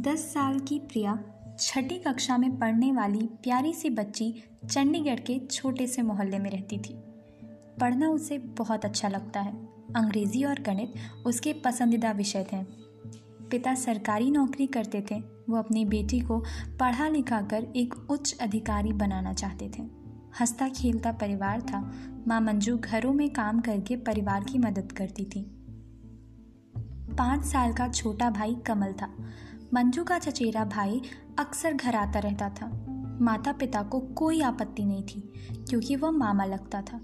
दस साल की प्रिया छठी कक्षा में पढ़ने वाली प्यारी सी बच्ची चंडीगढ़ के छोटे से मोहल्ले में रहती थी। पढ़ना उसे बहुत अच्छा लगता है। अंग्रेज़ी और गणित उसके पसंदीदा विषय थे। पिता सरकारी नौकरी करते थे। वो अपनी बेटी को पढ़ा लिखा कर एक उच्च अधिकारी बनाना चाहते थे। हंसता खेलता परिवार था। माँ मंजू घरों में काम करके परिवार की मदद करती थी। पाँच साल का छोटा भाई कमल था। मंजू का चचेरा भाई अक्सर घर आता रहता था। माता पिता को कोई आपत्ति नहीं थी, क्योंकि वह मामा लगता था।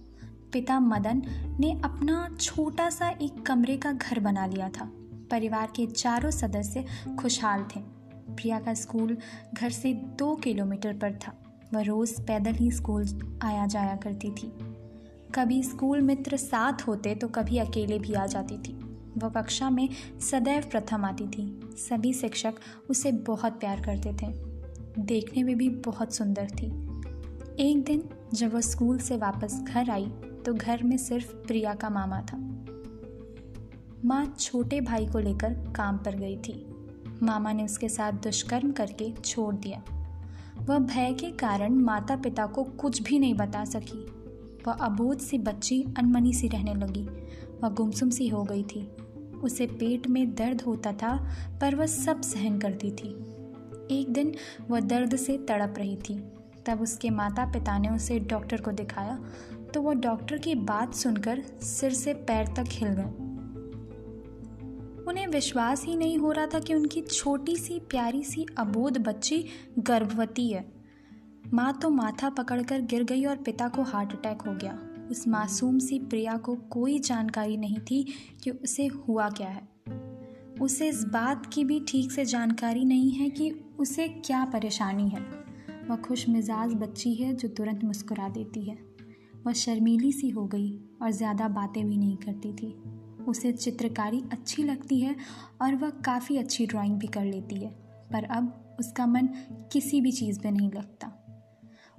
पिता मदन ने अपना छोटा सा एक कमरे का घर बना लिया था। परिवार के चारों सदस्य खुशहाल थे। प्रिया का स्कूल घर से दो किलोमीटर पर था। वह रोज़ पैदल ही स्कूल आया जाया करती थी। कभी स्कूल मित्र साथ होते तो कभी अकेले भी आ जाती थी। वह कक्षा में सदैव प्रथम आती थी। सभी शिक्षक उसे बहुत प्यार करते थे। देखने में भी बहुत सुंदर थी। एक दिन जब वह स्कूल से वापस घर आई तो घर में सिर्फ़ प्रिया का मामा था। माँ छोटे भाई को लेकर काम पर गई थी। मामा ने उसके साथ दुष्कर्म करके छोड़ दिया। वह भय के कारण माता पिता को कुछ भी नहीं बता सकी। वह अबोध सी बच्ची, अनमनी सी रहने लगी। वह गुमसुम सी हो गई थी। उसे पेट में दर्द होता था, पर वह सब सहन करती थी। एक दिन वह दर्द से तड़प रही थी। तब उसके माता पिता ने उसे डॉक्टर को दिखाया तो वह डॉक्टर की बात सुनकर सिर से पैर तक हिल गए। उन्हें विश्वास ही नहीं हो रहा था कि उनकी छोटी सी प्यारी सी अबोध बच्ची गर्भवती है। माँ तो माथा पकड़कर गिर गई और पिता को हार्ट अटैक हो गया। उस मासूम सी प्रिया को कोई जानकारी नहीं थी कि उसे हुआ क्या है। उसे इस बात की भी ठीक से जानकारी नहीं है कि उसे क्या परेशानी है। वह खुश मिजाज बच्ची है जो तुरंत मुस्कुरा देती है। वह शर्मीली सी हो गई और ज़्यादा बातें भी नहीं करती थी। उसे चित्रकारी अच्छी लगती है और वह काफ़ी अच्छी ड्राइंग भी कर लेती है, पर अब उसका मन किसी भी चीज़ पे नहीं लगता।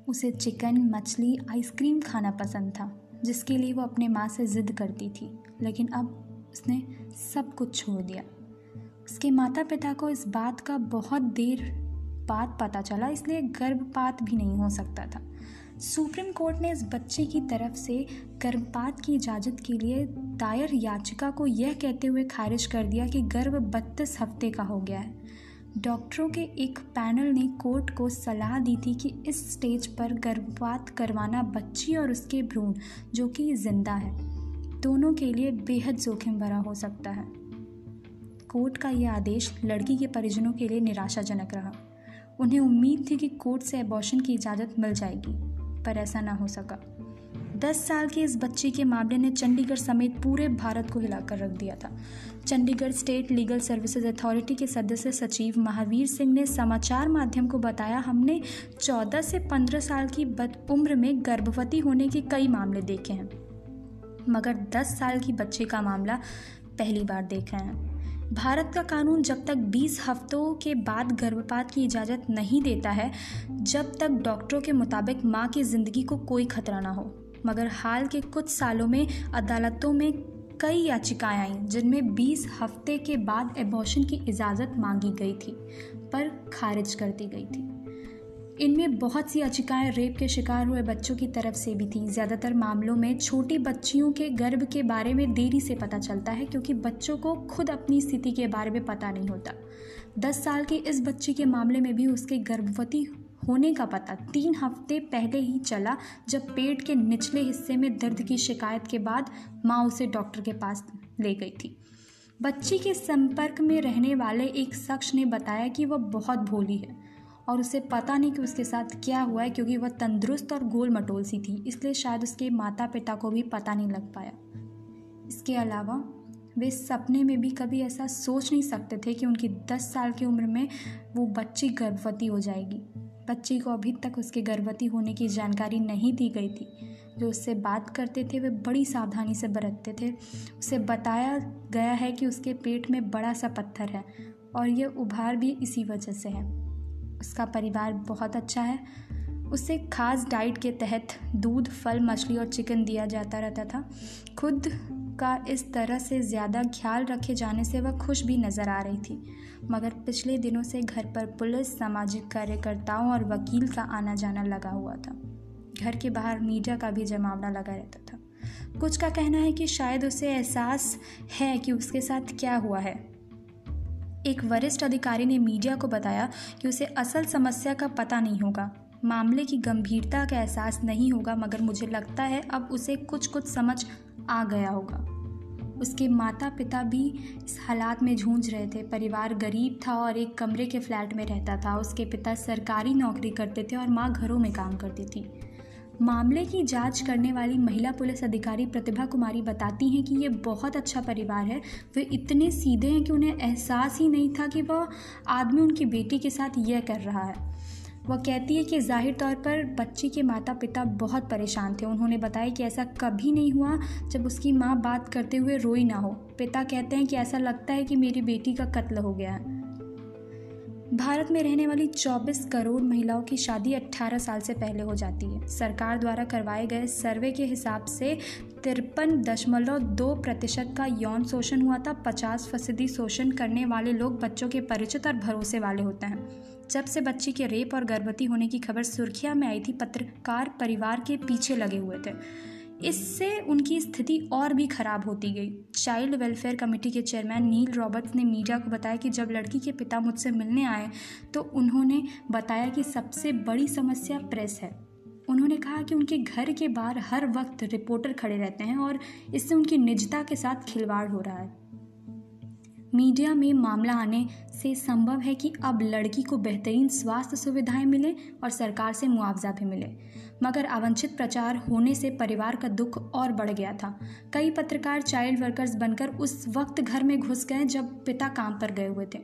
उसे चिकन, मछली, आइसक्रीम खाना पसंद था। जिसके लिए वो अपने माँ से ज़िद करती थी, लेकिन अब उसने सब कुछ छोड़ दिया। उसके माता पिता को इस बात का बहुत देर बाद पता चला, इसलिए गर्भपात भी नहीं हो सकता था। सुप्रीम कोर्ट ने इस बच्चे की तरफ़ से गर्भपात की इजाज़त के लिए दायर याचिका को यह कहते हुए खारिज कर दिया कि गर्भ बत्तीस हफ़्ते का हो गया है। डॉक्टरों के एक पैनल ने कोर्ट को सलाह दी थी कि इस स्टेज पर गर्भपात करवाना बच्ची और उसके भ्रूण, जो कि ज़िंदा है। दोनों के लिए बेहद जोखिम भरा हो सकता है। कोर्ट का यह आदेश लड़की के परिजनों के लिए निराशाजनक रहा। उन्हें उम्मीद थी कि कोर्ट से अबॉर्शन की इजाज़त मिल जाएगी, पर ऐसा ना हो सका। दस साल के इस बच्ची के मामले ने चंडीगढ़ समेत पूरे भारत को हिलाकर रख दिया था। Chandigarh state legal services authority के सदस्य सचिव महावीर सिंह ने समाचार माध्यम को बताया, हमने 14 से 15 साल की बद उम्र में गर्भवती होने के कई मामले देखे हैं, मगर 10 साल की बच्चे का मामला पहली बार देख रहे हैं। भारत का कानून जब तक 20 हफ्तों के बाद गर्भपात की इजाज़त नहीं देता है, जब तक डॉक्टरों के मुताबिक माँ की ज़िंदगी को कोई खतरा ना हो। मगर हाल के कुछ सालों में अदालतों में कई याचिकाएँ आईं, जिनमें 20 हफ़्ते के बाद एबॉर्शन की इजाज़त मांगी गई थी, पर खारिज कर दी गई थी। इनमें बहुत सी याचिकाएँ रेप के शिकार हुए बच्चों की तरफ़ से भी थीं। ज़्यादातर मामलों में छोटी बच्चियों के गर्भ के बारे में देरी से पता चलता है, क्योंकि बच्चों को खुद अपनी स्थिति के बारे में पता नहीं होता। दस साल की इस बच्ची के मामले में भी उसके गर्भवती होने का पता। तीन हफ़्ते पहले ही चला जब पेट के निचले हिस्से में दर्द की शिकायत के बाद माँ उसे डॉक्टर के पास ले गई थी। बच्ची के संपर्क में रहने वाले एक शख्स ने बताया कि वह बहुत भोली है और उसे पता नहीं कि उसके साथ क्या हुआ है क्योंकि वह तंदुरुस्त और गोल मटोल सी थी, इसलिए शायद उसके माता पिता को भी पता नहीं लग पाया। इसके अलावा वे सपने में भी कभी ऐसा सोच नहीं सकते थे कि उनकी दस साल की उम्र में वो बच्ची गर्भवती हो जाएगी। बच्ची को अभी तक उसके गर्भवती होने की जानकारी नहीं दी गई थी। जो उससे बात करते थे, वे बड़ी सावधानी से बरतते थे। उसे बताया गया है कि उसके पेट में बड़ा सा पत्थर है और यह उभार भी इसी वजह से है। उसका परिवार बहुत अच्छा है। उसे खास डाइट के तहत दूध, फल, मछली और चिकन दिया जाता रहता था। खुद का इस तरह से ज़्यादा ख्याल रखे जाने से वह खुश भी नज़र आ रही थी। मगर पिछले दिनों से घर पर पुलिस, सामाजिक कार्यकर्ताओं और वकील का आना जाना लगा हुआ था। घर के बाहर मीडिया का भी जमावड़ा लगा रहता था। कुछ का कहना है कि शायद उसे एहसास है कि उसके साथ क्या हुआ है। एक वरिष्ठ अधिकारी ने मीडिया को बताया कि उसे असल समस्या का पता नहीं होगा। मामले की गंभीरता का एहसास नहीं होगा, मगर मुझे लगता है अब उसे कुछ कुछ समझ आ गया होगा। उसके माता पिता भी इस हालात में जूझ रहे थे। परिवार गरीब था और एक कमरे के फ्लैट में रहता था। उसके पिता सरकारी नौकरी करते थे और माँ घरों में काम करती थी। मामले की जाँच करने वाली महिला पुलिस अधिकारी प्रतिभा कुमारी बताती हैं कि ये बहुत अच्छा परिवार है। वे इतने सीधे हैं कि उन्हें एहसास ही नहीं था कि वह आदमी उनकी बेटी के साथ यह कर रहा है। वह कहती है कि ज़ाहिर तौर पर बच्ची के माता पिता बहुत परेशान थे। उन्होंने बताया कि ऐसा कभी नहीं हुआ जब उसकी माँ बात करते हुए रोई ना हो। पिता कहते हैं कि ऐसा लगता है कि मेरी बेटी का कत्ल हो गया है। भारत में रहने वाली 24 करोड़ महिलाओं की शादी 18 साल से पहले हो जाती है। सरकार द्वारा करवाए गए सर्वे के हिसाब से तिरपन दशमलव दो प्रतिशत का यौन शोषण हुआ था। 50 फ़ीसदी शोषण करने वाले लोग बच्चों के परिचित और भरोसे वाले होते हैं। जब से बच्ची के रेप और गर्भवती होने की खबर सुर्खिया में आई थी, पत्रकार परिवार के पीछे लगे हुए थे। इससे उनकी स्थिति और भी खराब होती गई। चाइल्ड वेलफेयर कमेटी के चेयरमैन नील रॉबर्ट्स ने मीडिया को बताया कि जब लड़की के पिता मुझसे मिलने आए तो उन्होंने बताया कि सबसे बड़ी समस्या प्रेस है। उन्होंने कहा कि उनके घर के बाहर हर वक्त रिपोर्टर खड़े रहते हैं और इससे उनकी निजता के साथ खिलवाड़ हो रहा है। मीडिया में मामला आने से संभव है कि अब लड़की को बेहतरीन स्वास्थ्य सुविधाएँ मिले और सरकार से मुआवजा भी मिले। मगर अवंचित प्रचार होने से परिवार का दुख और बढ़ गया था। कई पत्रकार चाइल्ड वर्कर्स बनकर उस वक्त घर में घुस गए जब पिता काम पर गए हुए थे।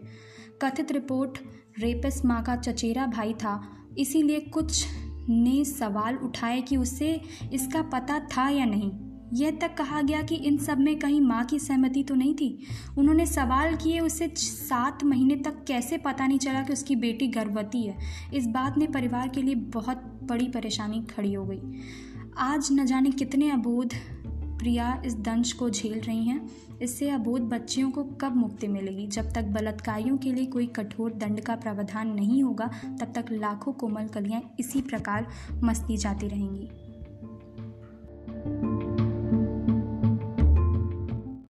कथित रिपोर्ट रेपिस माँ का चचेरा भाई था। इसीलिए कुछ ने सवाल उठाए कि उसे इसका पता था या नहीं। यह तक कहा गया कि इन सब में कहीं माँ की सहमति तो नहीं थी। उन्होंने सवाल किए, उसे सात महीने तक कैसे पता नहीं चला कि उसकी बेटी गर्भवती है? इस बात ने परिवार के लिए बहुत बड़ी परेशानी खड़ी हो गई। आज न जाने कितने अबोध प्रिया इस दंश को झेल रही हैं। इससे अबोध बच्चियों को कब मुक्ति मिलेगी? जब तक बलात्कारियों के लिए कोई कठोर दंड का प्रावधान नहीं होगा, तब तक लाखों कोमल कलियाँ इसी प्रकार मस्ती जाती रहेंगी।